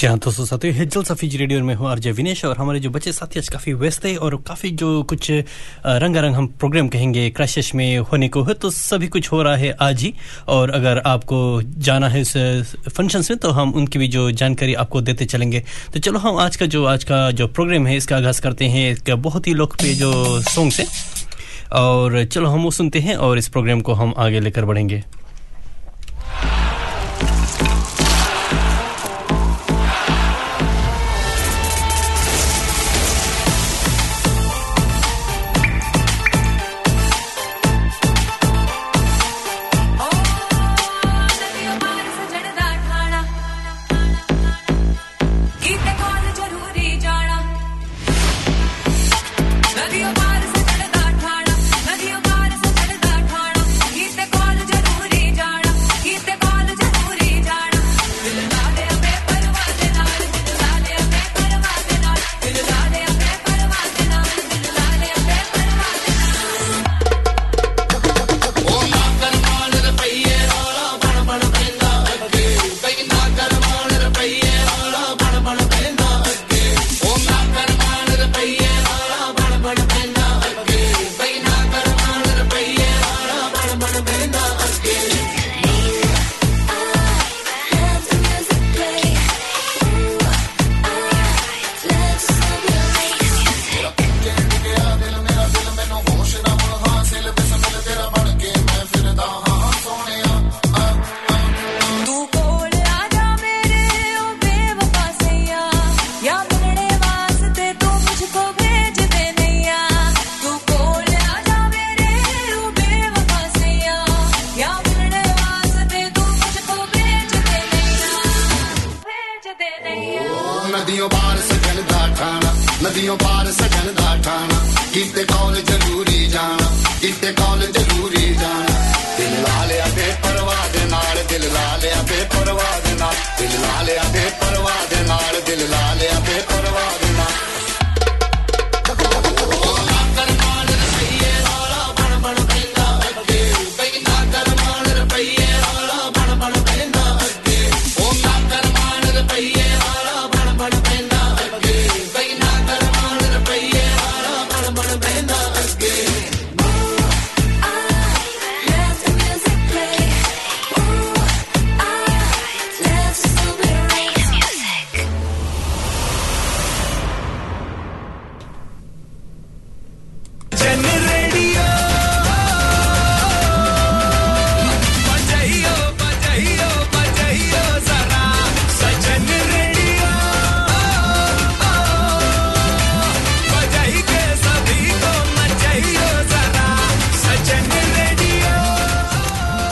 जी हाँ दोस्तों साथियों हिजल सफीज रेडियो में हूँ आरजे विनेश और हमारे जो बच्चे साथी आज काफ़ी व्यस्त है और काफ़ी जो कुछ रंगारंग हम प्रोग्राम कहेंगे, क्रैशेस में होने को है तो सभी कुछ हो रहा है आज ही। और अगर आपको जाना है इस फ़ंक्शंस में तो हम उनकी भी जो जानकारी आपको देते चलेंगे। तो चलो, हम आज का जो, आज का जो प्रोग्राम है, इसका आगाज़ करते हैं, इसका बहुत ही लोकप्रिय जो सॉन्ग्स है। और चलो, हम वो सुनते हैं और इस प्रोग्राम को हम आगे लेकर बढ़ेंगे।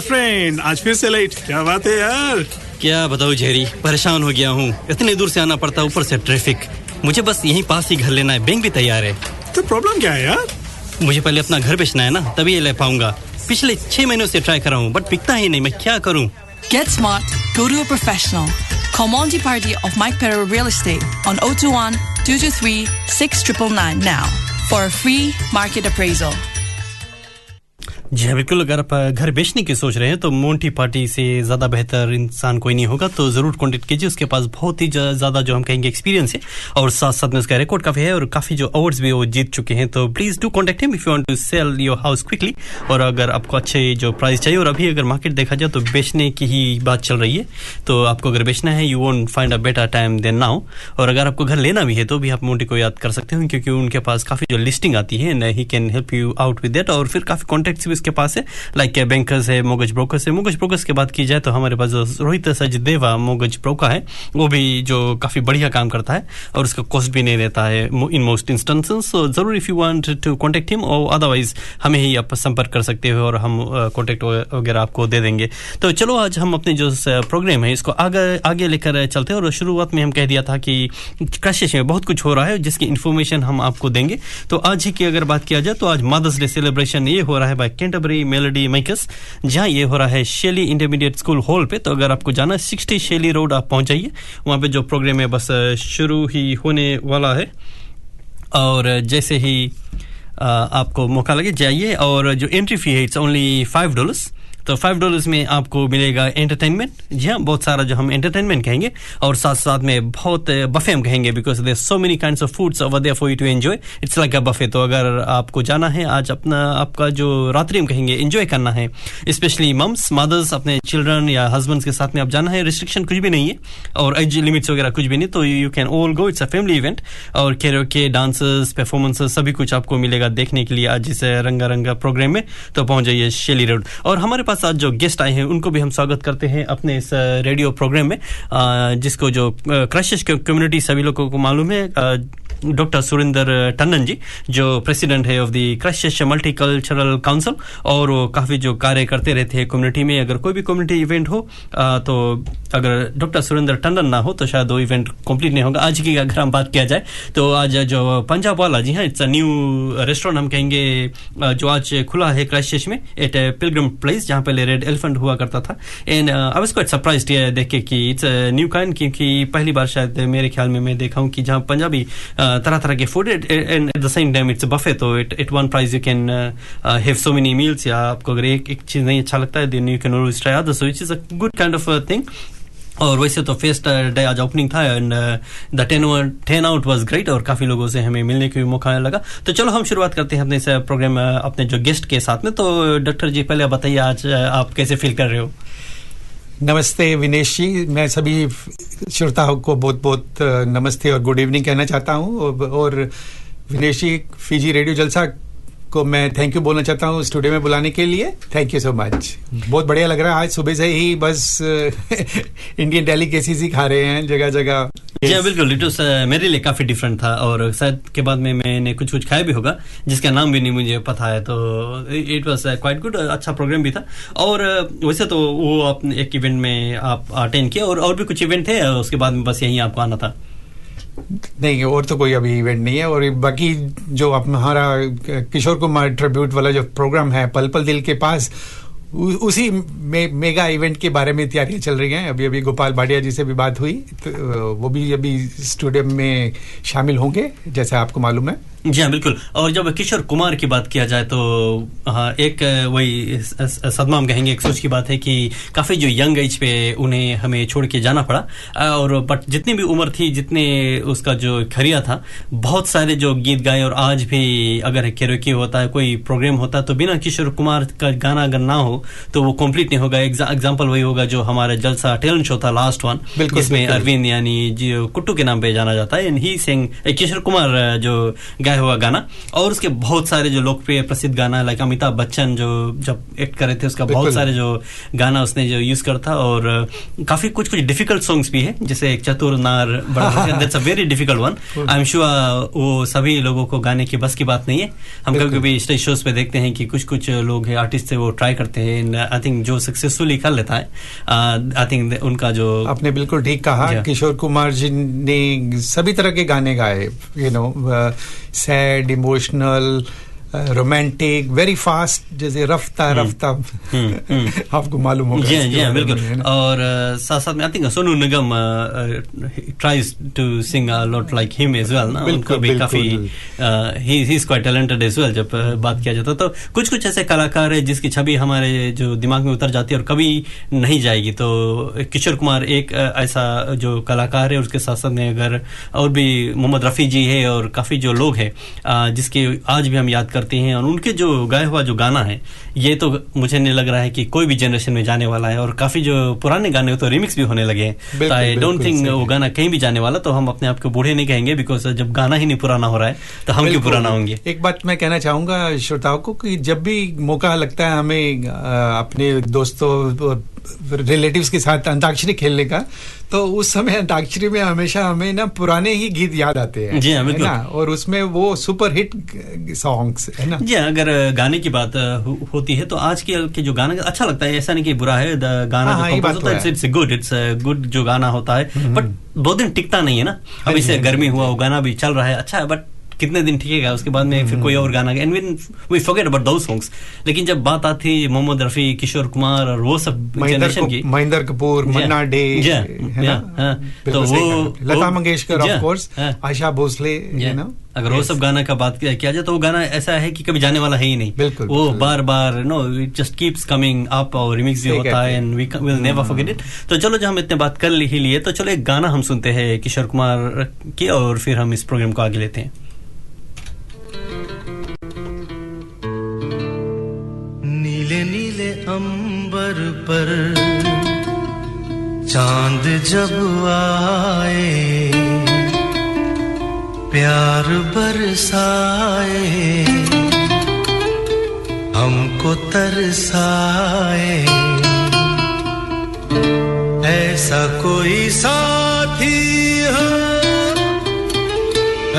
My friend आज फिर से लेट क्या बात है यार? क्या बताऊँ झेरी परेशान हो गया हूँ। इतने दूर से आना पड़ता ऊपर से ट्रैफ़िक मुझे बस यहीं पास ही घर लेना है। बैंक भी तैयार है। तो प्रॉब्लम क्या है यार? मुझे पहले अपना घर बेचना है ना तभी ले पाऊँगा। पिछले छह महीनों से ट्राई कर रहा हूँ बट पिकता ही नहीं। मैं क्या करूँ? Smart. Go to a professional. Call Monty Party of Mike Perro Real Estate on 021 223 6999 now for a free market appraisal. जी हाँ बिल्कुल। अगर आप घर बेचने की सोच रहे हैं तो मोन्टी पार्टी से ज़्यादा बेहतर इंसान कोई नहीं होगा तो ज़रूर कॉन्टेक्ट कीजिए। उसके पास बहुत ही ज़्यादा जो हम कहेंगे एक्सपीरियंस है, और साथ साथ में उसका रिकॉर्ड काफ़ी है, और काफ़ी जो अवार्ड्स भी वो जीत चुके हैं तो please do contact him if you want to sell your house quickly और अगर आपको अच्छे जो प्राइस चाहिए, और अभी अगर मार्केट देखा जाए तो बेचने की ही बात चल रही है। तो आपको अगर बेचना है you won't find a better time than now और अगर आपको घर लेना भी है तो भी आप मोन्टी को याद कर सकते हो, क्योंकि उनके पास काफ़ी जो लिस्टिंग आती है ही can help you out with that और फिर काफ़ी कॉन्टेक्ट भी के पास है। लाइक बैंकर्स है मोगज ब्रोकर्स है। मोगज ब्रोकर्स की बात की जाए तो हमारे पास जो रोहित सचदेवा मोगज ब्रोकर है, वो भी जो काफ़ी बढ़िया काम करता है और उसका कॉस्ट भी नहीं रहता है इन मोस्ट इंस्टेंसेस सो ज़रूर if you want to contact him और अदरवाइज़ हमें ही आप संपर्क कर सकते हो और हम कॉन्टेक्ट वगैरह आपको दे देंगे। तो चलो, आज हम अपने जो प्रोग्राम है, इसको आगे आगे लेकर चलते हैं और शुरुआत में हम कह दिया था कि क्रशिश में बहुत कुछ हो रहा है, जिसकी इन्फॉर्मेशन हम आपको देंगे। तो आज ही की अगर बात किया जाए तो आज मदर्स डे सेलिब्रेशन ये हो रहा है बाय कैंटबरी मेलोडी मेकर्स जहाँ ये हो रहा है शेली इंटरमीडिएट स्कूल हॉल पे तो अगर आपको जाना सिक्सटी शेली रोड आप पहुँच जाइए वहाँ पे जो प्रोग्राम है, बस शुरू ही होने वाला है। और जैसे ही आपको मौका लगे, जाइए। और जो एंट्री फ़ी है इट्स ओनली फाइव डॉलर्स तो फाइव डॉलर्स में आपको मिलेगा एंटरटेनमेंट जी हाँ बहुत सारा जो हम एंटरटेनमेंट कहेंगे, और साथ साथ में बहुत बफे हम कहेंगे because there so many kind of foods there for you to enjoy it's like a buffet तो अगर आपको जाना है, आज अपना, आपका जो रात्रि हम कहेंगे एंजॉय करना है। स्पेशली मम्स मदर्स अपने चिल्ड्रन या हस्बैंड के साथ में आप जाना है रिस्ट्रिक्शन कुछ भी नहीं है। और एज लिमिट्स वगैरह कुछ भी नहीं तो you can all go it's a family event और केरो के डांसेस परफॉर्मेंसेस सभी कुछ आपको मिलेगा देखने के लिए आज इस रंगा रंगा प्रोग्राम में। तो पहुँच जाइए शेली रोड और हमारे पास आज जो गेस्ट आए हैं, उनको भी हम स्वागत करते हैं अपने इस रेडियो प्रोग्राम में जिसको जो क्रशिश कम्युनिटी सभी लोगों को मालूम है। डॉक्टर सुरेंद्र टंडन जी जो प्रेसिडेंट है ऑफ़ द क्रशिश मल्टीकल्चरल काउंसिल और वो काफ़ी जो कार्य करते रहते हैं कम्युनिटी में अगर कोई भी कम्युनिटी इवेंट हो आ, तो अगर डॉक्टर सुरेंद्र टंडन ना हो तो शायद वो इवेंट कंप्लीट नहीं होगा। आज की अगर हम बात किया जाए तो आज जो पंजाब वाला जी हाँ इट्स अ न्यू रेस्टोरेंट हम कहेंगे जो आज खुला है क्रशिश में। एट ए पिलग्रम प्लेस जहाँ पहले रेड एलिफेंट हुआ करता था। And I was quite surprise देख के कि इट्स न्यू काइंड क्योंकि पहली बार शायद मेरे ख्याल में मैं देखा हूँ कि जहाँ पंजाबी तरह तरह के food and at the same time it's buffet तो it it one price you can have so many meals या आपको अगर एक एक चीज़ नहीं अच्छा लगता है then you can always try other so it's is a good kind of thing और वैसे तो फेस्ट डे आज ओपनिंग था and the ten turnout was great और काफ़ी लोगों से हमें मिलने का भी मौका लगा। तो चलो, हम शुरुआत करते हैं अपने इस प्रोग्राम अपने जो गेस्ट के साथ में। तो डॉक्टर जी, पहले बताइए आज आप कैसे फील कर रहे हो? नमस्ते विनेश जी। मैं सभी श्रोताओं को बहुत बहुत नमस्ते और गुड इवनिंग कहना चाहता हूँ। और विनेश जी, फीजी रेडियो जलसा को मैं थैंक यू बोलना चाहता हूँ स्टूडियो में बुलाने के लिए। थैंक यू सो मच बहुत बढ़िया लग रहा है। आज सुबह से ही बस इंडियन डेलीकेसीज ही खा रहे हैं जगह जगह जी हाँ, बिल्कुल इट मेरे लिए काफ़ी डिफरेंट था और शायद के बाद में मैंने कुछ कुछ खाया भी होगा जिसका नाम भी नहीं मुझे पता है तो इट वॉज़ क्वाइट गुड अच्छा प्रोग्राम भी था। और वैसे तो वो अपने एक इवेंट में आप अटेंड किया और और भी कुछ इवेंट थे उसके बाद में बस यही आपको आना था? नहीं और तो कोई अभी इवेंट नहीं है और बाकी जो हमारा किशोर कुमार ट्रिब्यूट वाला जो प्रोग्राम है पल पल दिल के पास उसी मे, मेगा इवेंट के बारे में तैयारियाँ चल रही हैं। अभी अभी गोपाल भाटिया जी से भी बात हुई तो वो भी अभी स्टूडियो में शामिल होंगे जैसे आपको मालूम है। जी हाँ बिल्कुल। और जब किशोर कुमार की बात किया जाए तो हाँ एक वही सदमा हम कहेंगे एक सोच की बात है कि काफ़ी जो यंग एज पे उन्हें हमें छोड़ के जाना पड़ा। और बट जितनी भी उम्र थी जितने उसका जो खरिया था बहुत सारे जो गीत गाए और आज भी अगर केरोकी होता है कोई प्रोग्राम होता है तो बिना किशोर कुमार का गाना अगर ना हो तो वो कंप्लीट नहीं होगा। एग्ज़ाम्पल वही होगा जो हमारा जलसा टैलेंट शो था लास्ट वन इसमें अरविंद यानी जो कुट्टू के नाम पे जाना जाता है। ही सिंह किशोर कुमार जो गाया हुआ गाना। और उसके बहुत सारे जो लोकप्रिय प्रसिद्ध गाना लाइक अमिताभ बच्चन जो जब एक्ट करे थे उसका बहुत सारे जो गाना उसने जो यूज़ करता था। और काफ़ी कुछ कुछ डिफ़िकल्ट सॉन्ग्स भी है जैसे चतुर नार that's a very difficult one I am sure वो सभी लोगों को गाने की बस की बात नहीं है। हम कभी कभी स्टेज शोज़ पे देखते हैं कि कुछ कुछ लोग हैं आर्टिस्ट है वो ट्राई करते हैं। आई थिंक जो सक्सेसफुली कर लेता है आई थिंक उनका जो आपने बिल्कुल ठीक कहा। किशोर कुमार जी ने सभी तरह के गाने गाए you know sad emotional romantic very fast जैसे रफ्ता हम्म। रफ्ता। हम्म, हम्म। आपको मालूम होगा जी जी बिल्कुल। और साथ साथ में I think Sonu Nigam tries to sing a lot like him as well ना? उनको भी काफ़ी ही is quite talented as well जब बात किया जाता तो कुछ कुछ ऐसे कलाकार है जिसकी छवि हमारे जो दिमाग में उतर जाती है और कभी नहीं जाएगी। तो किशोर कुमार एक ऐसा जो कलाकार है उसके साथ साथ में अगर और भी मोहम्मद रफी जी है और काफ़ी जो लोग हैं जिसके आज भी हम याद कर करती हैं और उनके जो गाया हुआ जो गाना है ये तो मुझे नहीं लग रहा है कि कोई भी जनरेशन में जाने वाला है और काफ़ी जो पुराने गाने तो रिमिक्स भी होने लगे हैं। तो आई डोंट थिंक वो गाना कहीं भी जाने वाला तो हम अपने आप को बूढ़े नहीं कहेंगे बिकॉज़ जब गाना ही नहीं पुराना हो रहा है तो हम क्यों पुराना होंगे? एक बात मैं कहना चाहूँगा श्रोताओं को कि जब भी मौका लगता है हमें अपने दोस्तों रिलेटिव्स के साथ अंताक्षरी खेलने का तो उस समय अंताक्षरी में हमेशा हमें ना पुराने ही गीत याद आते हैं जी हाँ बिल्कुल। और उसमें वो सुपर हिट सॉन्ग्स है ना? जी हाँ अगर गाने की बात होती है तो आज के, के जो गाना अच्छा लगता है ऐसा नहीं कि बुरा है गाना हाँ, जो होता है इट्स गुड इट्स गुड जो गाना होता है बट हम्म, हम्म। बहुत दिन टिकता नहीं है ना? हाँ इसे हाँ गर्मी हुआ वो गाना भी चल रहा है अच्छा है बट कितने दिन टिकेगा उसके बाद में फिर कोई और गाना and we we forget about those songs लेकिन जब बात आती मोहम्मद रफी किशोर कुमार और वो सब जनरेशन की महेंद्र कपूर मन्ना डे हाँ, तो वो Lata Mangeshkar of course Asha Bhosle you know? अगर वो सब गाना का बात किया जाए तो वो गाना ऐसा है कि कभी जाने वाला है ही नहीं। बिल्कुल वो बिल्कुल. बार बार no it just keeps coming up और रिमिक्स भी होता है। And we will never forget it तो चलो जब हम इतने बात कर ही लिए तो चलो एक गाना हम सुनते हैं किशोर कुमार की और फिर हम इस प्रोग्राम को आगे लेते हैं। पर चाँद जब आए, प्यार बरसाए, हमको तरसाए। ऐसा कोई साथी हो,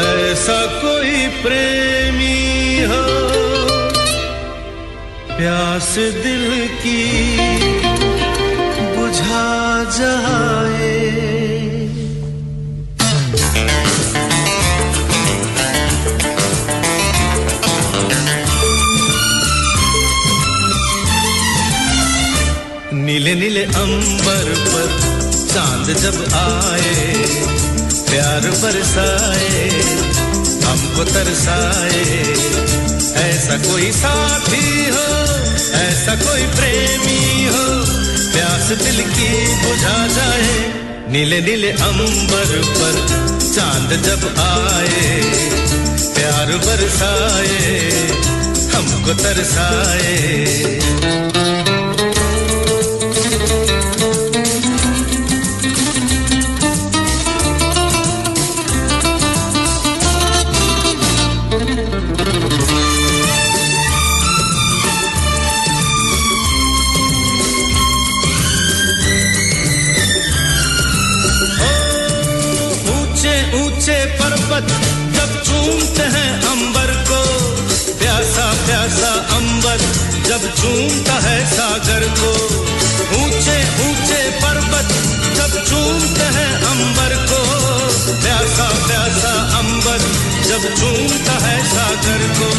ऐसा कोई प्रेमी हो। प्यास दिल की जाए। नीले नीले अंबर पर चाँद जब आए, प्यार बरसाए, हमको तरसाए। ऐसा कोई साथी हो, ऐसा कोई प्रेमी हो प्यास दिल की बुझा जाए। नीले नीले अंबर पर चाँद जब आए, प्यार बरसाए, हमको तरसाए। जब चूमता है सागर को। ऊँचे ऊँचे पर्वत जब चूमते हैं अंबर को। प्यासा प्यासा अंबर जब चूमता है सागर को।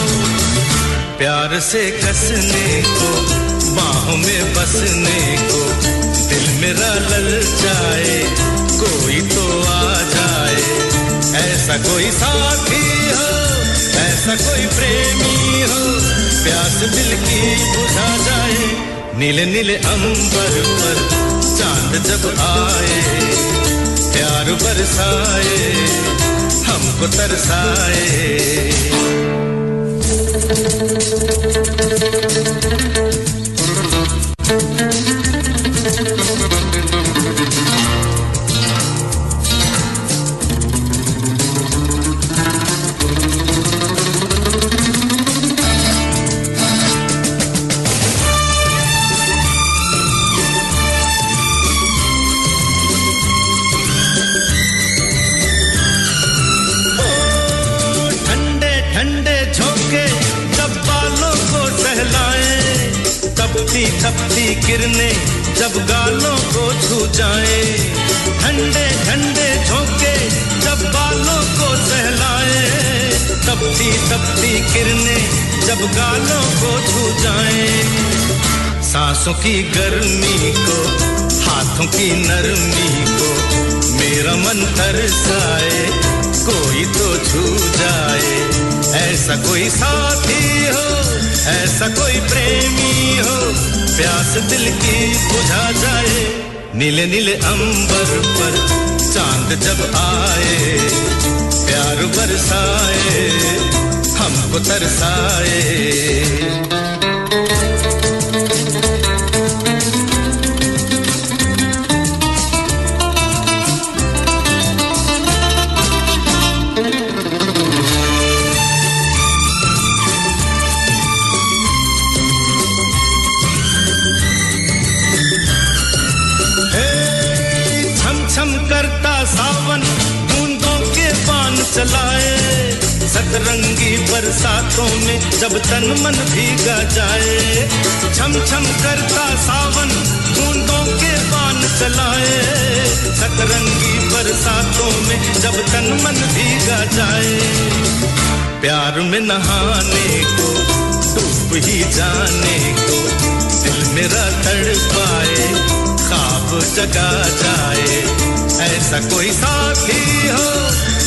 प्यार से कसने को बाहों में बसने को दिल मेरा लल जाए, कोई तो आ जाए। ऐसा कोई साथी हो, ऐसा कोई प्रेमी हो, प्यास दिल की बुझा जाए। नीले नीले अंबर पर चाँद जब आए, प्यार बरसाए, हमको तरसाए। सांसों की गर्मी को, हाथों की नरमी को, मेरा मन तरसाए, कोई तो छू जाए। ऐसा कोई साथी हो, ऐसा कोई प्रेमी हो, प्यास दिल की बुझा जाए। नीले नीले अंबर पर चाँद जब आए, प्यार बरसाए, हमको तरसाए। सतरंगी बरसातों में जब तन मन भीगा जाए, छम छम करता सावन बूंदों के पान चलाए। सतरंगी बरसातों में जब तन मन भीगा जाए, प्यार में नहाने को, डूब ही जाने को, दिल मेरा तड़ पाए खाब जगा जाए। ऐसा कोई साथी हो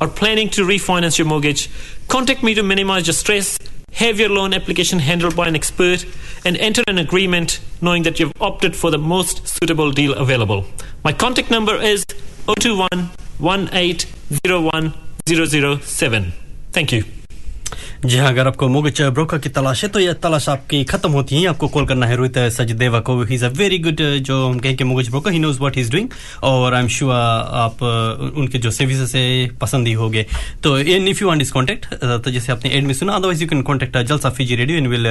or planning to refinance your mortgage, contact me to minimize your stress, have your loan application handled by an expert, and enter an agreement knowing that you've opted for the most suitable deal available. My contact number is 021 1801 007. Thank you. जी हाँ अगर आपको मोगच broker की तलाश है तो यह तलाश आपकी खत्म होती है। आपको कॉल करना है रोहित सचदेवा को। He is a very good जो हम कहें कि मोगच broker he knows what he is doing और आई एम श्योर आप उनके जो सर्विसेज़ है, पसंद ही होंगे। तो इन if you want is contact तो जैसे आपने एड में सुना otherwise you can contact Jalsa Fiji Radio in will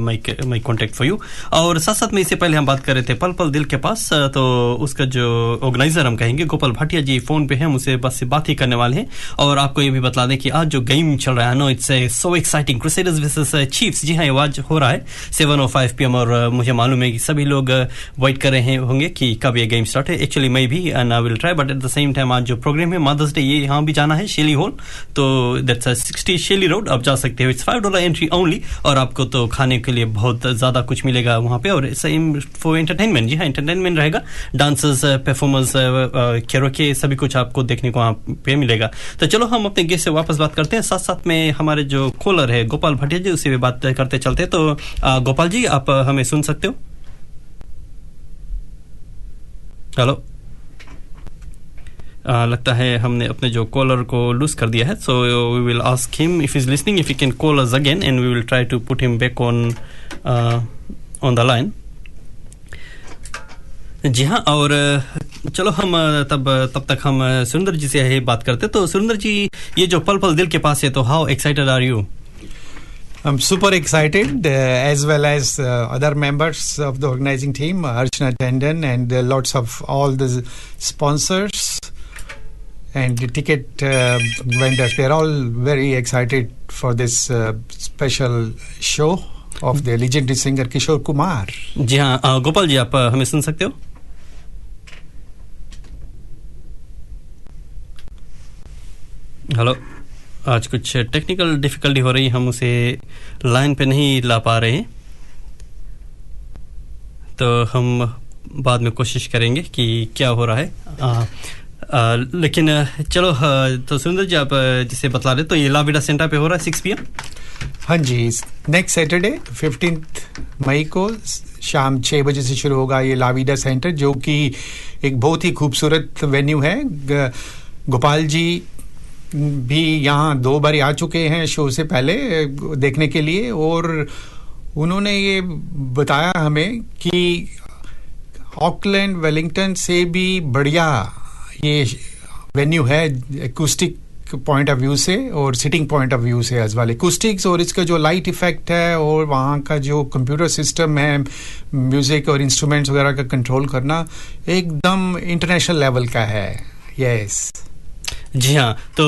my contact for you और साथ साथ में इससे पहले हम बात कर रहे थे पल पल दिल के पास तो उसका जो ऑर्गेनाइजर हम कहेंगे, गोपाल भाटिया जी फ़ोन पे हैं उसे बस से बात ही करने वाले हैं। और आपको ये भी बता दें कि आज जो गेम चल रहा है no it's exciting Crusaders versus Chiefs जी हाँ ये आज हो रहा है। सेवन ओ फाइव पी और uh, मुझे मालूम है कि सभी लोग वेट uh, कर रहे होंगे कि कब ये गेम स्टार्ट है। एक्चुअली मैं भी and I will try but at the same time आज जो प्रोग्राम है मदर्स डे ये यहाँ भी जाना है शेली हॉल तो दैट्स सिक्सटी शेली रोड आप जा सकते हो। It's five dollar entry only और आपको तो खाने के लिए बहुत ज़्यादा कुछ मिलेगा वहाँ पे और सेम फॉर एंटरटेनमेंट जी हाँ एंटरटेनमेंट रहेगा। डांसर्स परफॉर्मर्स कैरोके सभी कुछ आपको देखने को वहाँ पे मिलेगा। तो चलो हम अपने गेस्ट से वापस बात करते हैं। साथ साथ में हमारे जो कॉलर है। गोपाल भटिया जी उससे भी बात करते चलते। तो गोपाल जी, आप हमें सुन सकते हो? हेलो? लगता है हमने अपने जो कॉलर को लूज कर दिया है। So we will ask him if is listening if you can call us again and we will try to put him back on on the line जी हाँ और चलो हम तब तब तक हम सुरेंद्र जी से बात करते तो सुरेंद्र जी ये जो पल पल दिल के पास है तो how excited are you I'm super excited, uh, as well as uh, other members of the organizing team, Archana Tandon, and uh, lots of all the sponsors and the ticket uh, vendors. They're all very excited for this uh, special show of the legendary singer Kishore Kumar. जी हाँ गोपाल जी आप हमें सुन सकते हो hello. आज कुछ technical difficulty हो रही हम उसे लाइन पे नहीं ला पा रहे हैं। तो हम बाद में कोशिश करेंगे कि क्या हो रहा है। आ, आ, लेकिन चलो तो सुंदर जी आप जिसे बतला रहे तो ये लाविडा सेंटर पे हो रहा है सिक्स पी हाँ जी नेक्स्ट सैटरडे फिफ्टीन मई को शाम छः बजे से शुरू होगा ये लाविडा सेंटर जो कि एक बहुत ही खूबसूरत वेन्यू है। गोपाल जी भी यहाँ दो बार आ चुके हैं शो से पहले देखने के लिए, और उन्होंने ये बताया हमें कि ऑकलैंड वेलिंगटन से भी बढ़िया ये वेन्यू है एकूस्टिक पॉइंट ऑफ़ व्यू से और सिटिंग पॉइंट ऑफ़ व्यू से एज वेल एकूस्टिक्स और इसका जो लाइट इफ़ेक्ट है और वहाँ का जो कंप्यूटर सिस्टम है म्यूज़िक और इंस्ट्रूमेंट्स वगैरह का कंट्रोल करना एकदम इंटरनेशनल लेवल का है यस yes. जी हाँ तो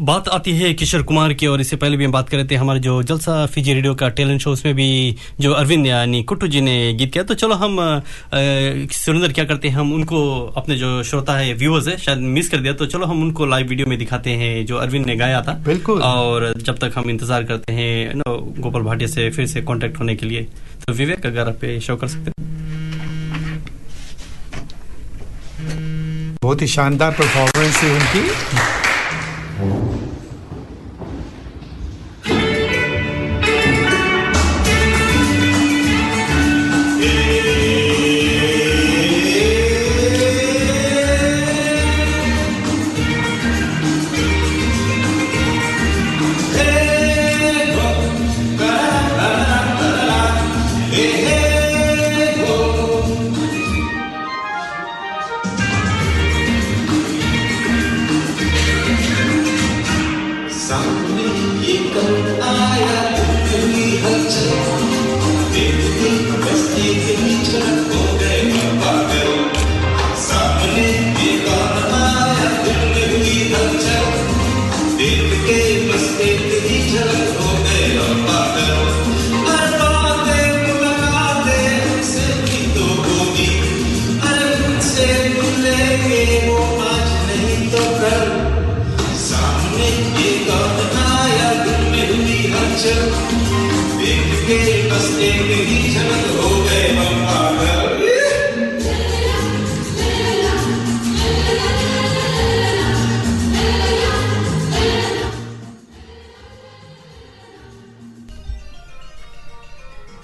बात आती है किशोर कुमार की और इससे पहले भी हम बात कर रहे थे हमारे जो जलसा फीजी रेडियो का टैलेंट शो उसमें भी जो अरविंद यानी कुट्टू जी ने गीत किया। तो चलो हम सुरेंद्र क्या करते हैं हम उनको अपने जो श्रोता है व्यूअर्स है शायद मिस कर दिया तो चलो हम उनको लाइव वीडियो में दिखाते हैं जो अरविंद ने गाया था। बिल्कुल। और जब तक हम इंतज़ार करते हैं नो गोपाल भाटिया से फिर से कॉन्टेक्ट होने के लिए तो विवेक अगर आप शो कर सकते बहुत ही शानदार परफॉर्मेंस थी उनकी।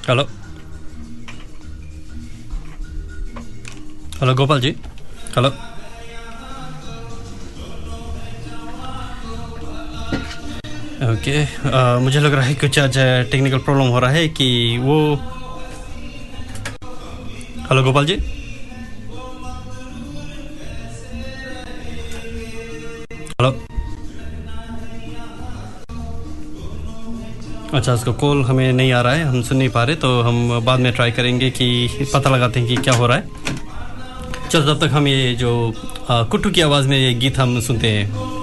Hello hello Gopal ji hello okay okay, मुझे लग रहा है कुछ आज टेक्निकल प्रॉब्लम हो रहा है कि वो हेलो गोपाल जी अच्छा उसका कॉल हमें नहीं आ रहा है, हम सुन नहीं पा रहे तो हम बाद में ट्राई करेंगे कि पता लगाते हैं कि क्या हो रहा है। चलो, तब तक हम ये जो कुट्टू की आवाज़ में ये गीत हम सुनते हैं।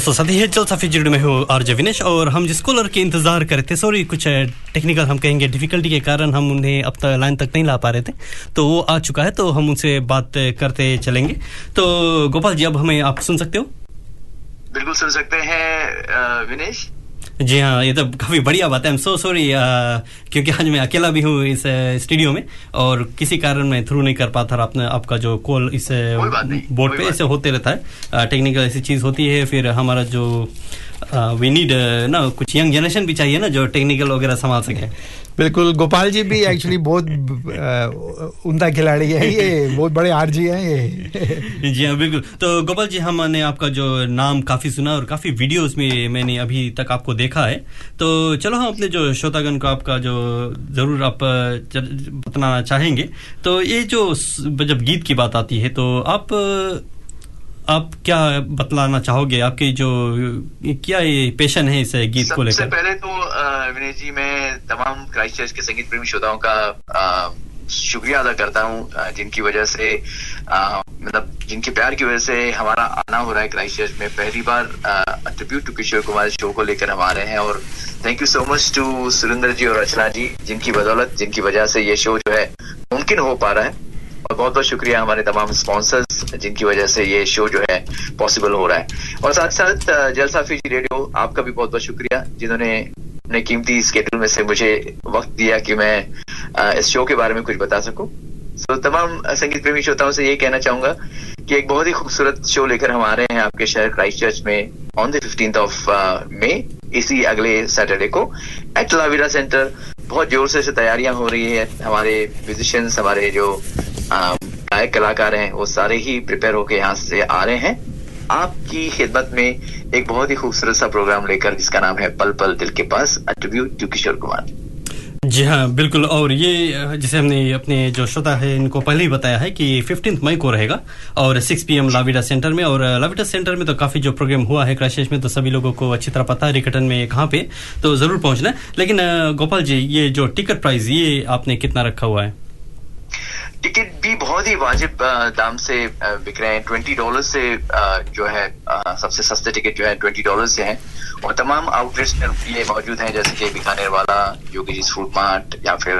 दोस्तों, साथी है चल साफी जुड़ में हूँ आरजे विनेश और हम जिस कॉलर के इंतज़ार कर रहे थे सॉरी कुछ टेक्निकल हम कहेंगे डिफिकल्टी के कारण हम उन्हें अब तक लाइन तक नहीं ला पा रहे थे। तो वो आ चुका है तो हम उनसे बात करते चलेंगे। तो गोपाल जी, अब हमें आप सुन सकते हो? बिल्कुल सुन सकते हैं विनेश। जी हाँ ये तो काफ़ी बढ़िया बात है। आई एम सो सॉरी क्योंकि आज मैं अकेला भी हूँ इस स्टूडियो में और किसी कारण मैं थ्रू नहीं कर पाता आपने आपका जो कॉल इस बोर्ड पे ऐसे होते रहता है। टेक्निकल ऐसी चीज़ होती है फिर हमारा जो वी नीड ना कुछ यंग जनरेशन भी चाहिए ना जो टेक्निकल वगैरह संभाल सके। बिल्कुल गोपाल जी भी एक्चुअली बहुत उमदा खिलाड़ी है ये बहुत बड़े आरजी हैं ये। जी हाँ बिल्कुल। तो गोपाल जी हमने आपका जो नाम काफ़ी सुना और काफ़ी वीडियोस में मैंने अभी तक आपको देखा है। तो चलो हम अपने जो श्रोतागण को आपका जो ज़रूर आप बताना चाहेंगे। तो ये जो जब गीत की बात आती है तो आप आप क्या बतलाना चाहोगे? आपके जो क्या ये पेशन है इस गीत को लेकर? पहले तो विनय जी मैं तमाम क्राइस्ट चर्च के संगीत प्रेमी श्रोताओं का शुक्रिया अदा करता हूँ जिनकी वजह से मतलब जिनके प्यार की वजह से हमारा आना हो रहा है क्राइस्ट चर्च में। पहली बार tribute to Kishore Kumar show को लेकर हम आ रहे हैं और thank you so much to Surendra ji और रचना जी जिनकी बदौलत जिनकी वजह से ये शो जो है मुमकिन हो पा रहा है। बहुत बहुत शुक्रिया हमारे तमाम स्पॉन्सर्स जिनकी वजह से ये शो जो है पॉसिबल हो रहा है। और साथ साथ जलसा फीजी रेडियो आपका भी बहुत बहुत शुक्रिया, जिन्होंने अपने कीमती स्केड्यूल में से मुझे वक्त दिया कि मैं इस शो के बारे में कुछ बता सकूँ। तो तमाम संगीत प्रेमी श्रोताओं से ये कहना चाहूँगा कि एक बहुत ही खूबसूरत शो लेकर हम आ रहे हैं आपके शहर क्राइस्ट चर्च में on the fifteenth of May इसी अगले सैटरडे को एट लाविरा सेंटर बहुत ज़ोर से तैयारियाँ हो रही है। हमारे म्यूजिशियंस हमारे जो गायक कलाकार हैं, वो सारे ही प्रिपेयर होके यहाँ से आ रहे हैं। आपकी खिदमत में एक बहुत ही खूबसूरत सा प्रोग्राम लेकर, जिसका नाम है पल पल दिल के पास अट्रीब्यूट टू किशोर कुमार। जी हाँ बिल्कुल। और ये जिसे हमने अपने जो श्रोता है, इनको पहले ही बताया है कि फिफ्टीन मई को रहेगा और सिक्स पीएम लाविडा सेंटर में। और लाविडा सेंटर में तो काफ़ी जो प्रोग्राम हुआ है क्राइसिस में तो सभी लोगों को अच्छी तरह पता है रिकटन में कहाँ पे तो ज़रूर पहुँचना लेकिन गोपाल जी, ये जो टिकट प्राइस ये आपने कितना रखा हुआ है? टिकट भी बहुत ही वाजिब दाम से बिक रहे हैं। ट्वेंटी डॉलर से जो है सबसे सस्ते टिकट जो है ट्वेंटी डॉलर से हैं। और तमाम आउटलेट्स में ये मौजूद हैं, जैसे कि बीकानेर वाला, योगी फ़ूड मार्ट या फिर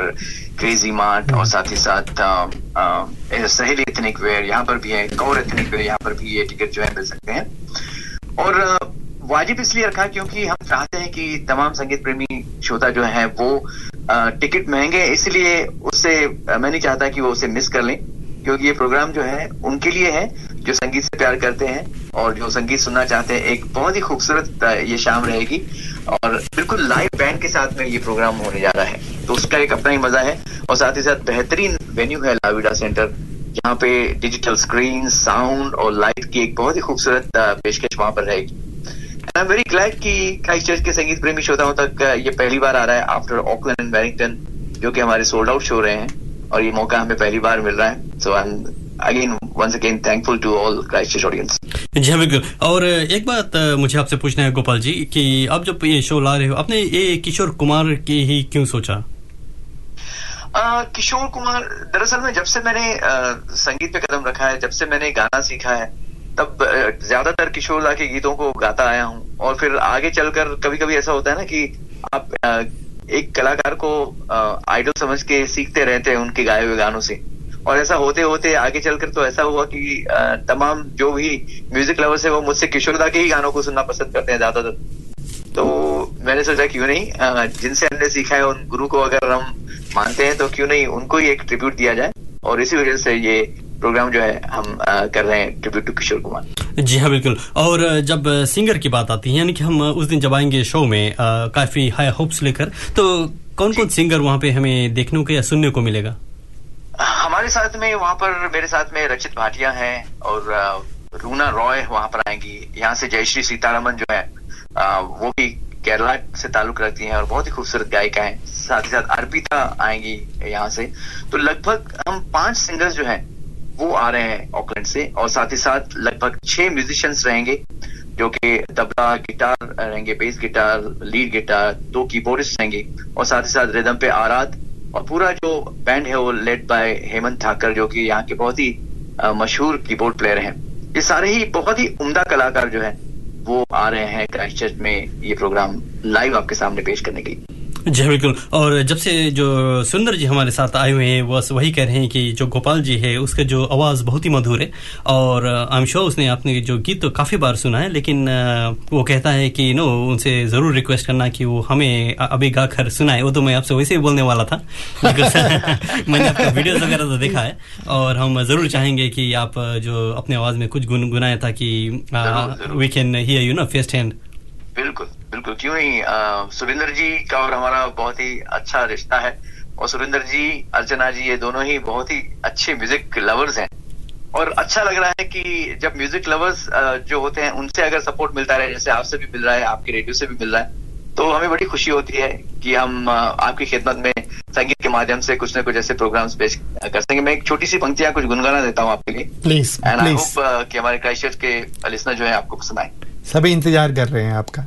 क्रेजी मार्ट और साथ ही साथ सहेली एथनिक वेयर यहाँ पर भी है कौर एथनिक वेयर यहाँ पर भी ये टिकट जो है मिल सकते हैं। और वाजिब इसलिए रखा क्योंकि हम चाहते हैं कि तमाम संगीत प्रेमी श्रोता जो है वो टिकट महँगे इसलिए उससे मैं नहीं चाहता कि वो उसे मिस कर लें, क्योंकि ये प्रोग्राम जो है, उनके लिए है, जो संगीत से प्यार करते हैं और जो संगीत सुनना चाहते हैं, एक बहुत ही खूबसूरत ये शाम रहेगी। और बिल्कुल लाइव बैंड के साथ में ये प्रोग्राम होने जा रहा है। तो उसका एक अपना ही मज़ा है और साथ ही साथ बेहतरीन वेन्यू है लाविडा सेंटर जहाँ पे डिजिटल स्क्रीन साउंड और लाइट की एक बहुत ही खूबसूरत पेशकश वहाँ पर रहेगी। आई एम वेरी ग्लैड कि क्राइस्ट चर्च के संगीत प्रेमी श्रोताओं तक ये पहली बार आ रहा है आफ्टर ऑकलैंड एंड वेरिंगटन जो कि हमारे सोल्ड आउट शो रहे हैं और ये मौका हमें पहली बार मिल रहा है। So I am again once again thankful to all Christchurch audience जी हाँ, बिल्कुल। और एक बात मुझे आपसे पूछना है गोपाल जी कि आप जब ये शो ला रहे हो आपने ये किशोर कुमार की ही क्यों सोचा? आ, किशोर कुमार दरअसल में जब से मैंने आ, संगीत पे कदम रखा है जब से मैंने गाना सीखा है तब ज़्यादातर किशोर दा के गीतों को गाता आया हूँ। और फिर आगे चलकर कभी कभी ऐसा होता है ना कि आप एक कलाकार को आइडल समझ के सीखते रहते हैं उनके गाए हुए गानों से। और ऐसा होते होते आगे चलकर तो ऐसा हुआ कि तमाम जो भी म्यूज़िक लवर्स है वो मुझसे किशोर दा के ही गानों को सुनना पसंद करते हैं ज़्यादातर। तो मैंने सोचा क्यों नहीं जिनसे हमने सीखा है उन गुरु को अगर हम मानते हैं तो क्यों नहीं उनको ही एक ट्रिब्यूट दिया जाए। और इसी वजह से ये प्रोग्राम जो है हम कर रहे हैं ट्रिब्यूट टू किशोर कुमार। जी हाँ बिल्कुल। और जब सिंगर की बात आती है यानी कि हम उस दिन जब आएँगे शो में काफ़ी हाई होप्स लेकर तो कौन कौन सिंगर वहाँ पे हमें देखने को या सुनने को मिलेगा? हमारे साथ में वहाँ पर मेरे साथ में रचित भाटिया है और रूना रॉय वहाँ पर आएँगी। यहाँ से जयश्री सीतारमन जो है वो भी केरला से ताल्लुक रखती हैं और बहुत ही खूबसूरत गायिका हैं। साथ ही साथ अर्पिता आएँगी यहाँ से। तो लगभग हम पाँच सिंगर्स जो हैं वो आ रहे हैं ऑकलैंड से और साथ ही साथ लगभग छह म्यूजिशियंस रहेंगे, जो कि तबला गिटार रहेंगे बेस गिटार लीड गिटार दो कीबोर्डिस्ट रहेंगे और साथ ही साथ रिदम पे आराध और पूरा जो बैंड है वो लेड बाय हेमंत ठाकर जो कि यहाँ के बहुत ही मशहूर कीबोर्ड प्लेयर हैं। ये सारे ही बहुत ही उम्दा कलाकार जो है, वो आ रहे हैं क्राइस्ट चर्च में ये प्रोग्राम लाइव आपके सामने पेश करने के लिए। जी बिल्कुल। और जब से जो सुंदर जी हमारे साथ आए हुए हैं बस वही कह रहे हैं कि जो गोपाल जी है उसका जो आवाज़ बहुत ही मधुर है। और आई एम श्योर उसने आपने जो गीत तो काफ़ी बार सुना है लेकिन वो कहता है कि नो उनसे ज़रूर रिक्वेस्ट करना कि वो हमें अभी गा कर सुनाए। वो तो मैं आपसे वैसे ही बोलने वाला था मैंने आपका वीडियो वगैरह तो देखा है। और हम ज़रूर चाहेंगे कि आप जो अपने आवाज़ में कुछ गुनगुनाए ताकि we can hear you know first hand बिल्कुल। बिल्कुल क्यों नहीं? सुरेंद्र जी का और हमारा बहुत ही अच्छा रिश्ता है और सुरेंद्र जी अर्चना जी ये दोनों ही बहुत ही अच्छे म्यूज़िक लवर्स हैं। और अच्छा लग रहा है कि जब म्यूज़िक लवर्स जो होते हैं उनसे अगर सपोर्ट मिलता रहे जैसे आपसे भी मिल रहा है आपके रेडियो से भी मिल रहा है तो हमें बड़ी खुशी होती है कि हम आपकी खिदमत में संगीत के माध्यम से कुछ ना कुछ ऐसे प्रोग्राम्स पेश कर सकेंगे मैं एक छोटी सी पंक्तियाँ कुछ गुनगुना देता हूँ आपके लिए। प्लीज़ एंड आई होप कि हमारे क्राइस्ट के लिसनर जो है आपको पसंद आए। सभी इंतज़ार कर रहे हैं आपका।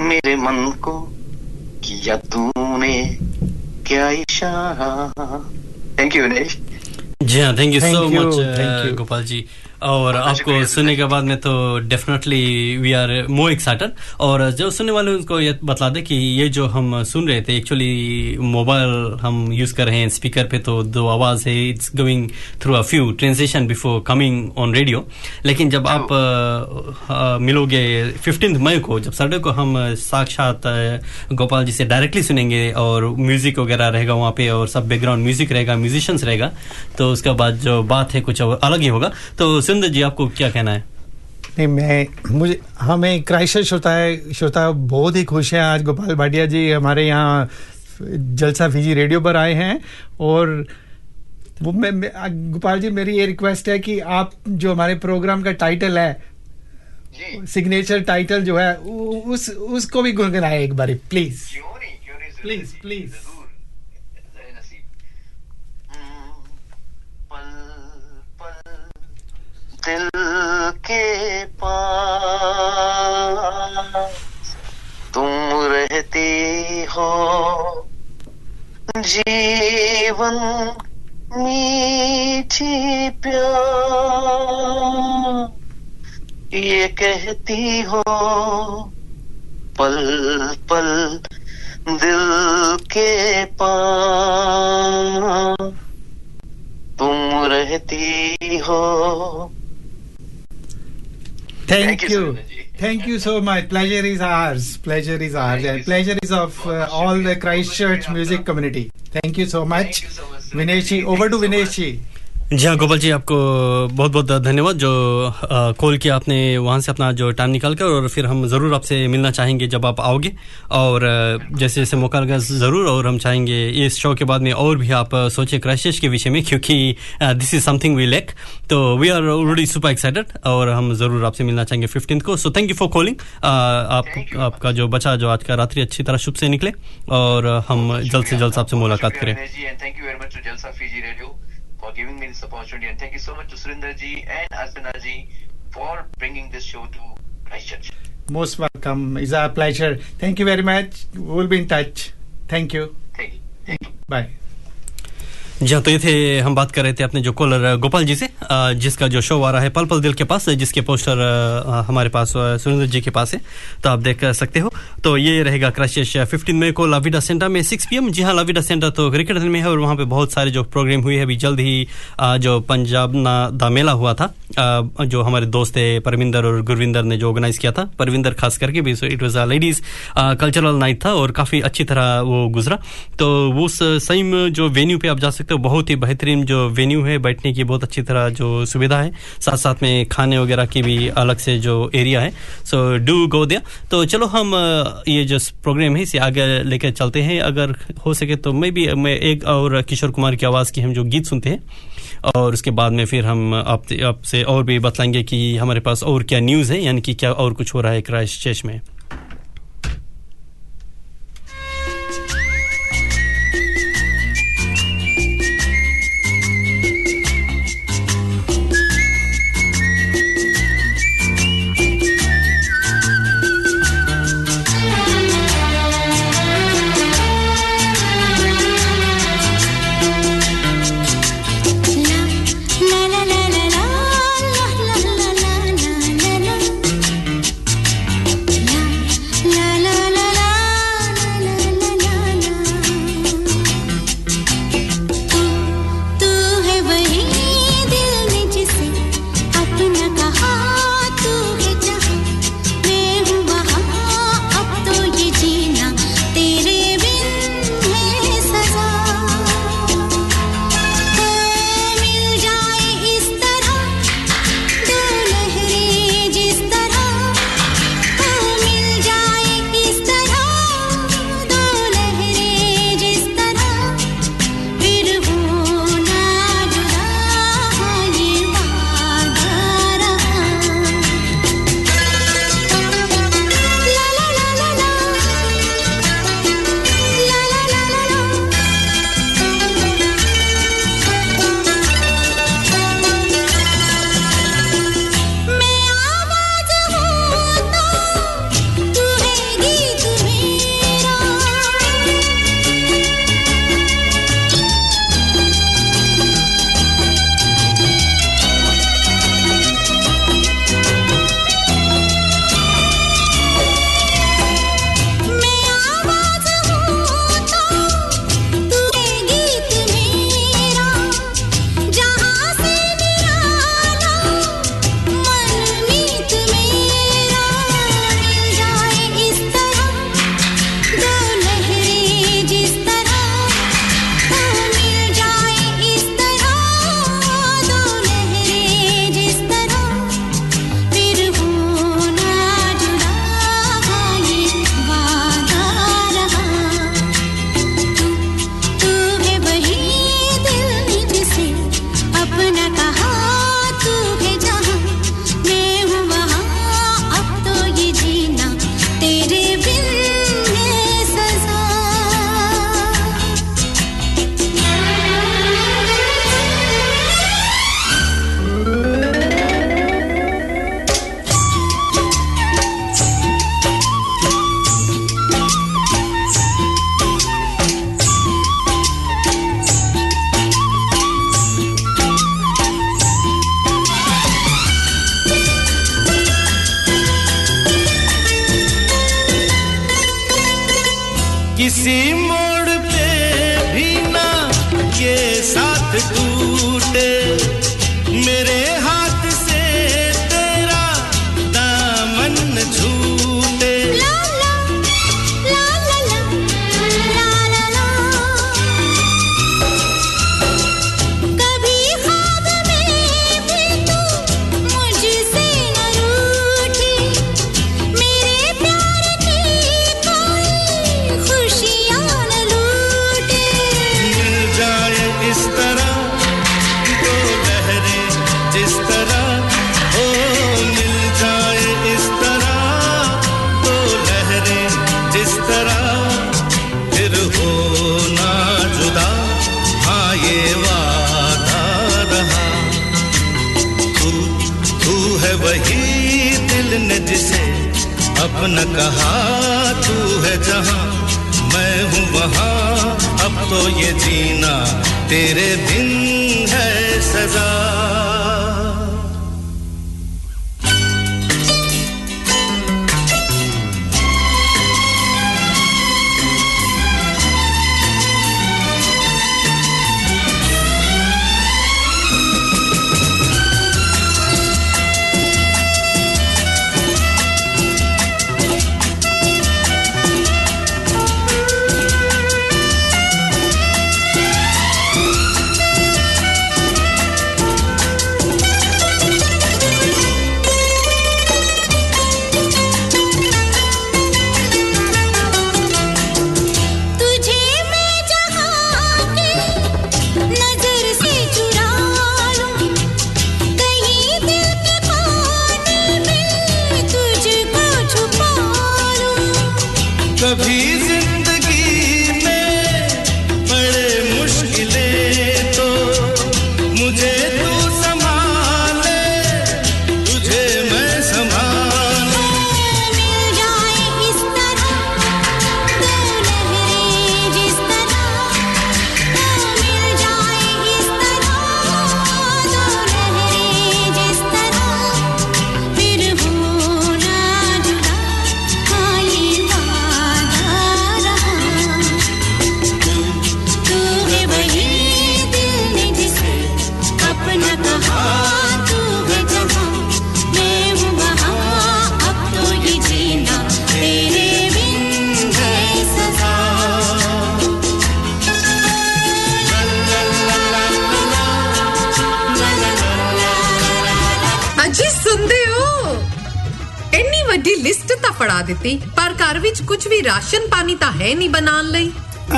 मेरे मन को किया तूने क्या इशारा। थैंक यू विनेश जी हाँ thank you so much Gopal ji. और आपको सुनने के बाद में तो definitely we are more excited और जो सुनने वाले उनको ये बतला दे कि ये जो हम सुन रहे थे एक्चुअली मोबाइल हम यूज़ कर रहे हैं स्पीकर पे तो दो आवाज़ है it's going through a few translation before coming on radio लेकिन जब आप आ, आ, मिलोगे फिफ्टींथ मई को जब सैटरडे को हम साक्षात गोपाल जी से डायरेक्टली सुनेंगे और म्यूज़िक वगैरह रहेगा वहाँ पे और सब बैकग्राउंड म्यूज़िक रहेगा म्यूजिशियंस रहेगा तो उसके बाद जो बात है कुछ अलग ही होगा। तो सुंदर जी आपको क्या कहना है? नहीं मैं मुझे हमें क्राइस्ट श्रोता है श्रोता बहुत ही खुश है। आज गोपाल भाटिया जी हमारे यहाँ जलसा फीजी रेडियो पर आए हैं और वो मैं, मैं गोपाल जी मेरी ये रिक्वेस्ट है कि आप जो हमारे प्रोग्राम का टाइटल है सिग्नेचर टाइटल जो है उस उसको भी गुनगुनाए एक बार प्लीज़। Please please. जीवन मीठी प्यार ये कहती हो पल पल दिल के पास तुम रहती हो Thank, Thank you. you Thank you so much. Pleasure is ours. Pleasure is ours. And pleasure is of uh, all the Christchurch music community. Thank you so much. Vineshi, over to Vineshi. जी हाँ गोपाल जी आपको बहुत बहुत धन्यवाद जो call किया आपने वहाँ से अपना जो टाइम निकाल कर और फिर हम ज़रूर आपसे मिलना चाहेंगे जब आप आओगे। और जैसे जैसे मौका लगा ज़रूर और हम चाहेंगे इस शो के बाद में और भी आप सोचे क्रैशेस के विषय में क्योंकि this is something we like तो we are already super excited और हम ज़रूर आपसे मिलना चाहेंगे फिफ्टीन को। So thank you for calling आप आपका जो बचा जो आज का रात्रि अच्छी तरह शुभ से निकले और हम जल्द से जल्द आपसे मुलाकात करें। for giving me this opportunity. And thank you so much to Surinder ji and Asana ji for bringing this show to Christchurch. Most welcome. It's our pleasure. Thank you very much. We'll be in touch. Thank you. Thank you. Thank you. Bye. जी हाँ तो ये थे, हम बात कर रहे थे अपने जो कॉलर गोपाल जी से जिसका जो शो आ रहा है पल पल दिल के पास, जिसके पोस्टर हमारे पास सुरेंद्र जी के पास है तो आप देख सकते हो। तो ये रहेगा क्रैश फिफ्टीन मई को लाविडा सेंटर में सिक्स पी जी हाँ लाविडा सेंटर तो क्रिकेट में है, और वहाँ पे बहुत सारे जो प्रोग्राम हुए हैं, अभी जल्द ही जो पंजाब ना, दा मेला हुआ था जो हमारे दोस्त थे परविंदर और गुरविंदर ने जो ऑर्गेनाइज किया था परविंदर खास करके भी it was a ladies cultural night था, और काफ़ी अच्छी तरह वो गुजरा। तो उस सेम जो वेन्यू पे आप जा सकते हो बहुत ही बेहतरीन जो वेन्यू है, बैठने की बहुत अच्छी तरह जो सुविधा है। साथ साथ में खाने वगैरह की भी अलग से जो एरिया है सो डू गो दिया तो चलो हम ये जो प्रोग्राम है, इसे आगे लेकर चलते हैं। अगर हो सके तो मैं भी, मैं एक और किशोर कुमार की आवाज़ की हम जो गीत सुनते हैं, और उसके बाद में फिर हम आप, आपसे और भी बताएँगे कि हमारे पास और क्या न्यूज़ है, यानी कि क्या और कुछ हो रहा है क्राइस्ट चर्च में।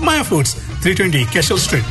Maya foods 320 Cashel street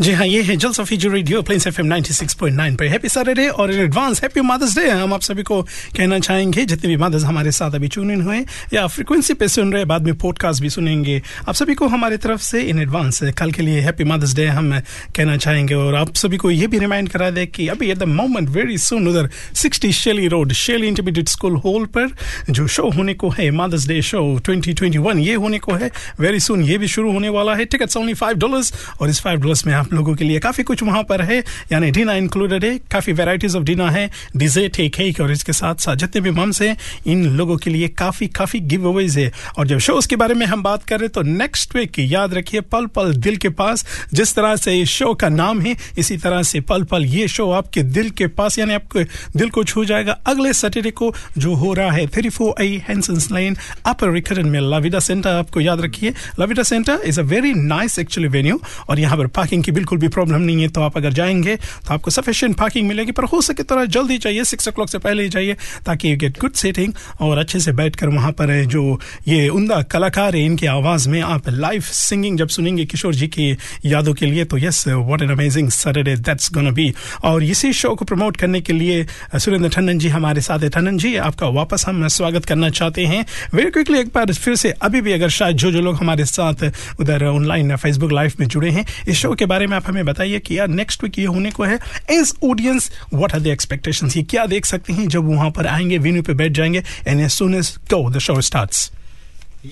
जी हाँ ये है जल सफी जो radio Plains F M ninety six point nine पर हैप्पी सैटरडे और in advance happy mother's day हम आप सभी को कहना चाहेंगे, जितने भी मदर्स हमारे साथ अभी चून इन हुए या फ्रिक्वेंसी पे सुन रहे बाद में पॉडकास्ट भी सुनेंगे, आप सभी को हमारे तरफ़ से इन एडवांस कल के लिए हैप्पी मदर्स डे हम कहना चाहेंगे। और आप सभी को ये भी रिमाइंड करा दें कि अभी at the moment very soon उधर sixty Shelley road Shelley intermediate school hall पर जो शो होने को है मदर्स डे शो 2021 ये होने को है वेरी सुन ये भी शुरू होने वाला है। टिकट्स ओनली फाइव डॉलर्स और इस फाइव डॉलर्स में आप लोगों के लिए। काफ़ी कुछ वहाँ पर है, यानी डिनर इंक्लूडेड है, काफ़ी वेराइटीज ऑफ़ डिनर है डिजर्ट है केक और इसके साथ साथ जितने भी मम्स हैं, इन लोगों के लिए काफ़ी काफ़ी गिव अवेज है। और जब शोज़ के बारे में हम बात कर रहे तो नेक्स्ट वीक याद रखिए पल पल दिल के पास, जिस तरह से इस शो का नाम है, इसी तरह से पल पल ये शो आपके दिल के पास, यानी आपके दिल को छू जाएगा अगले सैटरडे को, जो हो रहा है थ्री फोर आई हैंसन्स लाइन अपर रिकरन में लाविडा सेंटर आपको याद रखिए। La Vida Centre is a very nice actually venue और यहाँ पर पार्किंग की बिल्कुल भी प्रॉब्लम नहीं है तो आप अगर जाएँगे तो आपको सफिशियंट पार्किंग मिलेगी, पर हो सके थोड़ा जल्दी चाहिए सिक्स ओ से पहले ही चाहिए ताकि यू गेट गुड सीटिंग और अच्छे से बैठकर वहाँ पर जो ये उमदा कलाकार है, इनकी आवाज़ में आप लाइव सिंगिंग जब सुनेंगे किशोर जी की यादों के लिए तो yes what an amazing Saturday that's gonna be और इसी शो को प्रमोट करने के लिए, सुरेंद्र टंडन जी हमारे साथ है। टंडन जी, आपका वापस हम स्वागत करना चाहते हैं। वेरी क्विकली एक बार फिर से, अभी भी अगर शायद जो जो लोग हमारे साथ उधर ऑनलाइन फेसबुक लाइव में जुड़े हैं, इस शो के बारे में आप हमें बताइए कि यार नेक्स्ट वीक ये होने को है। As audience what are the expectations ये क्या देख सकते हैं जब वहाँ पर आएँगे वेन्यू पे बैठ जाएँगे and as soon as go the show starts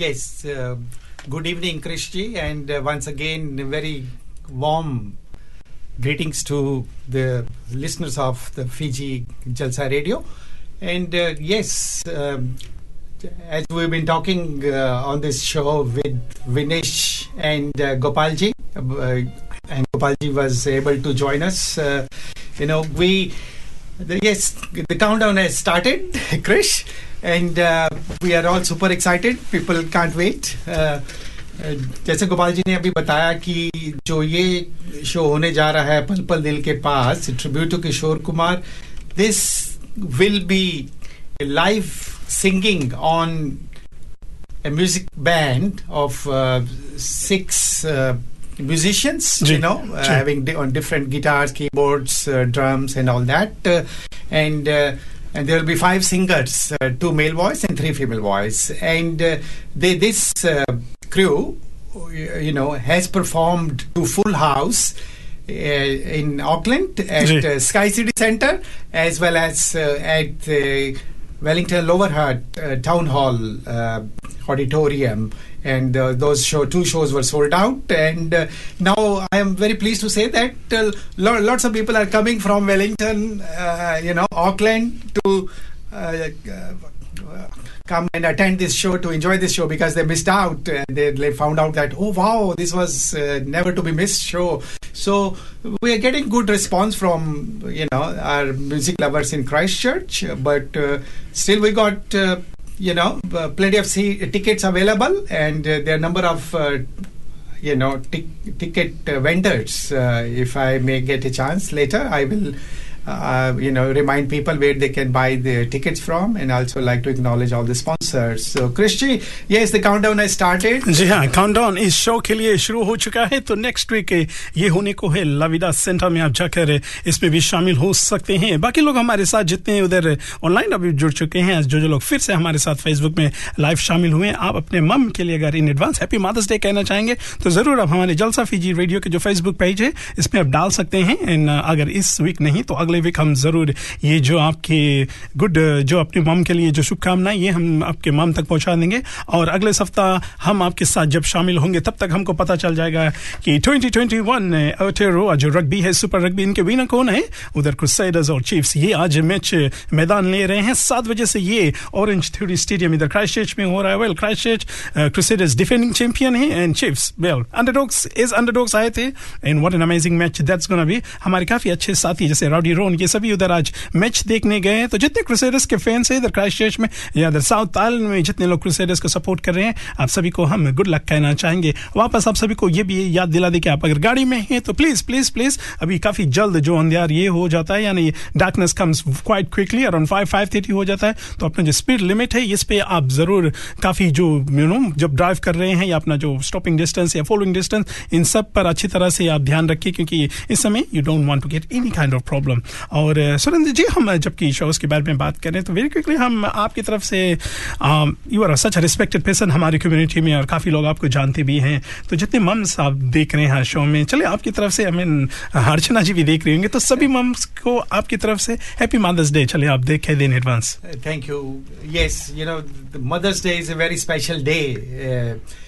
yes good evening Krish ji and once again very warm greetings to the listeners of the Fiji Jalsa radio and yes As we've been talking uh, on this show with Vinesh and uh, and Gopalji was able to join us. Uh, you know, we, the, yes, the countdown has started, Krish, and uh, we are all super excited. People can't wait. Uh, जैसे गोपाल जी ने अभी बताया कि जो ये show होने जा रहा है पल पल दिल के पास tribute to Kishore Kumar this will be live singing on a music band of uh, six uh, musicians, you know, uh, having di- on different guitars, keyboards, uh, drums, and all that. Uh, and uh, and there will be five singers, uh, two male voice and three female voice. And uh, they, this uh, crew, you know, has performed to Full House. Uh, in Auckland at uh, Sky City Center as well as uh, at uh, Wellington Lower Hutt uh, Town Hall uh, auditorium and uh, those show two shows were sold out. And uh, now I am very pleased to say that uh, lo- lots of people are coming from Wellington uh, you know Auckland to come and attend this show to enjoy this show because they missed out and they, found out that oh wow this was uh, never to be missed show. So we are getting good response from you know our music lovers in Christchurch but uh, still we got uh, you know uh, plenty of see- tickets available and uh, there are number of uh, you know tic- ticket vendors. If i may get a chance later i will you know, remind people where they can buy the tickets from and also like to acknowledge all the sponsors. So, Krishji, yes, the countdown has started. जी हाँ countdown इस show के लिए शुरू हो चुका है। तो नेक्स्ट वीक ये होने को है लविदा सेंटर में आप जाकर इसमें भी शामिल हो सकते हैं। बाकी लोग हमारे साथ जितने उधर ऑनलाइन अभी जुड़ चुके हैं। जो जो लोग फिर से हमारे साथ फेसबुक में लाइव शामिल हुए आप अपने मम के लिए अगर in advance happy mother's day कहना चाहेंगे तो ज़रूर आप हमारे जलसा फीजी रेडियो के जो फेसबुक पेज है, इसमें आप डाल सकते हैं। इन अगर इस वीक नहीं तो अगले होली वीक हम ज़रूर, ये जो आपके गुड जो अपने मम के लिए जो शुभकामनाएँ, ये हम आपके मम तक पहुँचा देंगे और अगले सप्ताह हम आपके साथ जब शामिल होंगे, तब तक हमको पता चल जाएगा कि 2021 अटेरो जो रग्बी है सुपर रग्बी इनके विनर कौन है? उधर क्रुसेडर्स और चीफ्स ये आज मैच मैदान ले रहे हैं, सात बजे से ये ऑरेंज थ्योरी स्टेडियम इधर क्राइस्ट में हो रहा है। Well Christ Crusaders defending champion है and Chiefs well underdogs is underdogs आए थे and what an amazing match that's gonna be हमारे काफ़ी अच्छे साथी, जैसे राउडी रोन ये सभी उधर आज मैच देखने गए हैं। तो जितने क्रुसेडर्स के फैंस हैं इधर क्राइस्ट चर्च में या इधर साउथ ताल में जितने लोग क्रुसेडर्स को सपोर्ट कर रहे हैं, आप सभी को हम गुड लक कहना चाहेंगे। वापस आप सभी को ये भी याद दिला दे कि आप अगर गाड़ी में हैं तो प्लीज़ प्लीज़ प्लीज़ अभी काफ़ी जल्द जो अंधियार ये हो जाता है, यानी darkness comes quite quickly around five five thirty हो जाता है। तो अपना जो स्पीड लिमिट है, इस पर आप ज़रूर काफ़ी जो यू नो जब ड्राइव कर रहे हैं या अपना जो स्टॉपिंग डिस्टेंस या फॉलोइंग डिस्टेंस इन सब पर अच्छी तरह से आप ध्यान रखिए, क्योंकि इस समय you don't want to get any kind of problem और सुरेंद्र जी हम जबकि शोज़ के बारे में बात करें तो वेरी क्विकली हम आपकी तरफ़ से you are such respected person हमारी कम्युनिटी में और काफ़ी लोग आपको जानते भी हैं तो जितने मम्स आप देख रहे हैं हर शो में चले आपकी तरफ़ से आई मीन अर्चना जी भी देख रहे होंगे तो सभी मम्स को आपकी तरफ़ से हैप्पी मदर्स डे चले आप देख दें advance thank you Yes, you know, the day a very special day. Uh,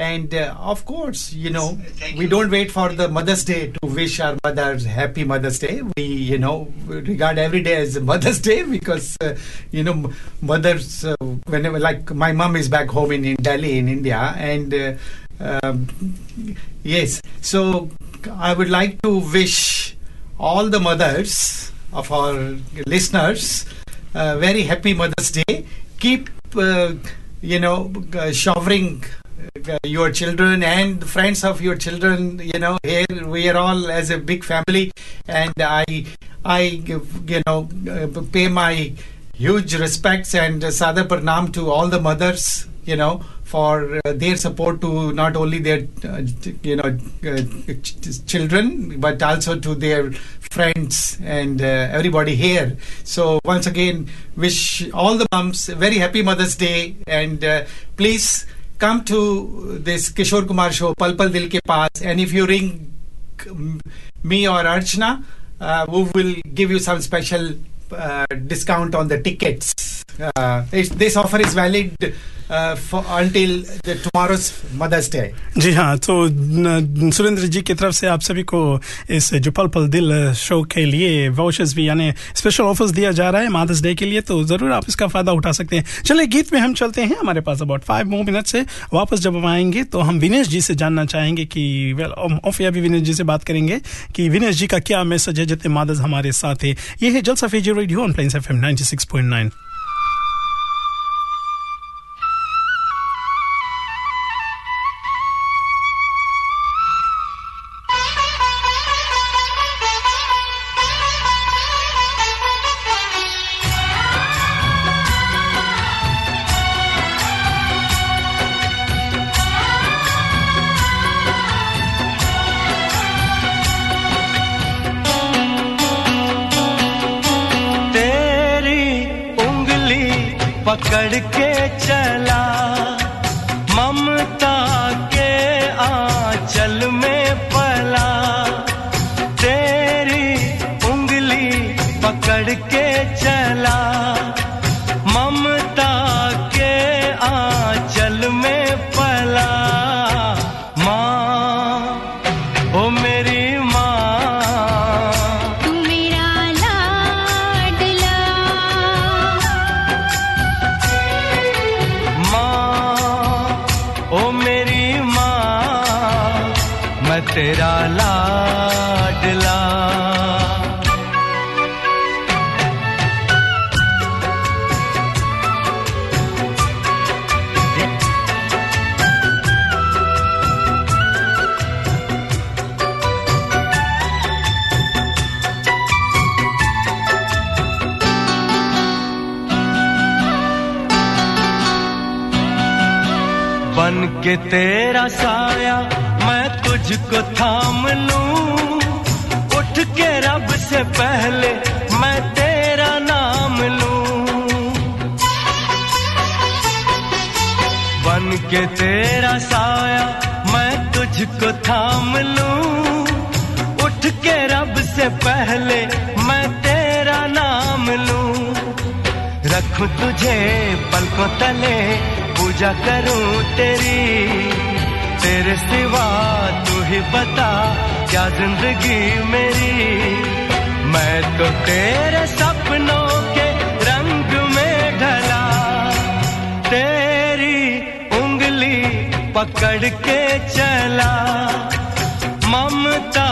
and uh, of course, you know, we don't wait for the Mother's Day to wish our mothers happy Mother's Day. We, you know, regard every day as Mother's Day because, uh, you know, mothers, uh, whenever, like my mom is back home in, in Delhi, in India, and uh, um, yes, so I would like to wish all the mothers of our listeners uh, very happy Mother's Day. Keep, uh, you know, showering your children and friends of your children. You know, here we are all as a big family, and I, I, you know, uh, pay my huge respects and uh, sadar pranam to all the mothers. You know, for uh, their support to not only their, uh, you know, uh, ch- children but also to their friends and uh, everybody here. So once again, wish all the moms a very happy Mother's Day, and uh, please come to this Kishore Kumar show, Pal Pal Dil Ke Paas, and if you ring me or Archana, uh, we will give you some special uh, discount on the tickets. Uh, this offer is valid Day. जी हाँ तो सुरेंद्र जी की तरफ़ से आप सभी को इस जो पल पल दिल शो के लिए वाउचर्स भी, यानी स्पेशल ऑफर्स दिया जा रहा है मदर्स डे के लिए तो ज़रूर आप इसका फ़ायदा उठा सकते हैं। चलिए, गीत में हम चलते हैं। हमारे पास अबाउट फाइव मोर मिनट से वापस जब हम आएँगे तो हम विनेश जी से जानना चाहेंगे कि वेल ऑफ़ या भी विनेश जी से बात करेंगे कि विनेश जी का क्या मैसेज है जितने मादर्स हमारे साथ है। ये है Jalsa Fiji radio on Plains F M ninety six point nine तेरा साया मैं तुझको थाम लू उठ के रब से पहले मैं तेरा नाम लू। बन के तेरा साया मैं तुझको थाम लू उठ के रब से पहले मैं तेरा नाम लू। रख तुझे पलकों तले पूजा करूँ तेरी, तेरे सिवा तू ही बता क्या ज़िंदगी मेरी। मैं तो तेरे सपनों के रंग में ढला, तेरी उंगली पकड़ के चला। ममता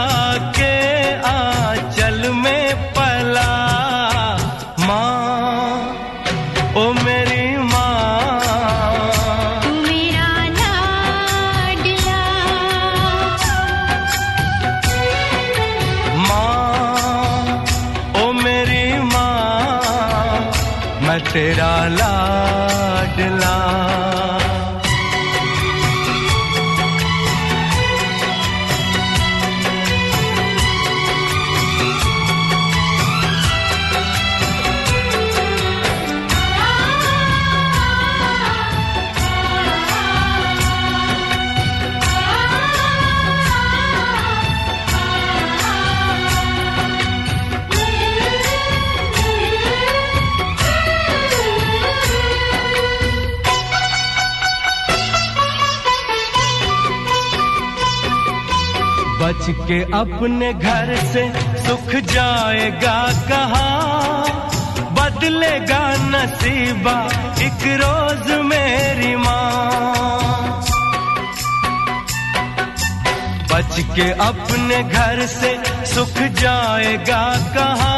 अपने घर से सुख जाएगा कहा? बदलेगा नसीबा एक रोज मेरी माँ। बच के अपने घर से सुख जाएगा कहा?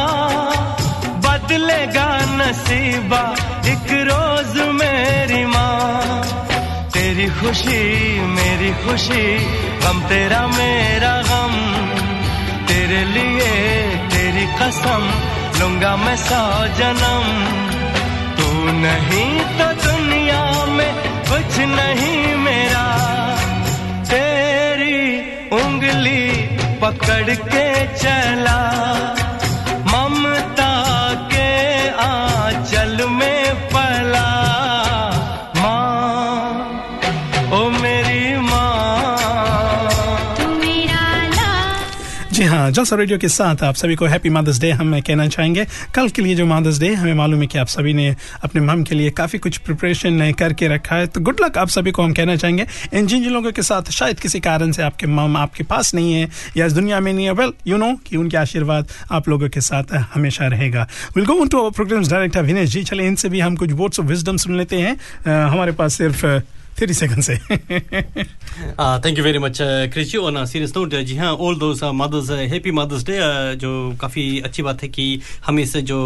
बदलेगा नसीबा एक रोज मेरी माँ। तेरी खुशी, मेरी खुशी, गम तेरा मेरा गम। तेरे लिए तेरी कसम लूँगा मैं सौ जन्म। तू नहीं तो दुनिया में कुछ नहीं मेरा। तेरी उंगली पकड़ के चला। जलसा रेडियो के साथ आप सभी को हैप्पी मदर्स डे हम कहना चाहेंगे। कल के लिए जो मदर्स डे हमें मालूम है कि आप सभी ने अपने मम के लिए काफ़ी कुछ प्रिपरेशन करके रखा है। तो गुड लक आप सभी को हम कहना चाहेंगे। इन जिन जिन लोगों के साथ शायद किसी कारण से आपके मम आपके पास नहीं है या इस दुनिया में नहीं है वेल यू नो कि उनके आशीर्वाद आप लोगों के साथ हमेशा रहेगा। Will go to our programmes director Vinesh ji. चले इनसे भी हम कुछ वर्ड्स ऑफ़ विजडम सुन लेते हैं। हमारे पास सिर्फ़ थर्टी सेकंड से थैंक यू वेरी मच क्रिची ऑन सीरियस नोट जी हाँ all those mothers happy mother's day जो काफ़ी अच्छी बात है कि हम इसे जो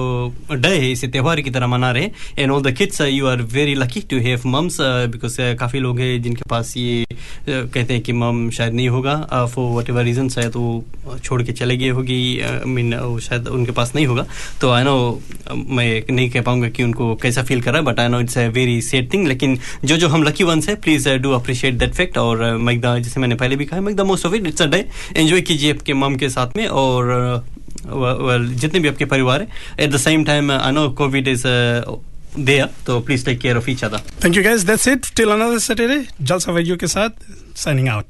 डे है इसे त्यौहार की तरह मना रहे हैं। And all the kids you are very lucky to have mums because काफ़ी लोग हैं जिनके पास ये uh, कहते हैं कि मम शायद नहीं होगा फॉर वट एवर रीजन शायद वो छोड़ के चले गए होगी आई मीन शायद उनके पास नहीं होगा। तो आई नो मैं नहीं कह पाऊँगा कि उनको कैसा फील कर but I know it's a very sad thing लेकिन जो जो हम लकी वंस है please do appreciate that fact और मेक द जैसे मैंने पहले भी कहा make most of it it's a day enjoy कीजिए आपके मम के साथ में और वेल जितने भी आपके परिवार है at the same time I know Covid is there तो please take care of each other thank you guys that's it till another Saturday Jalsa radio के साथ साइनिंग आउट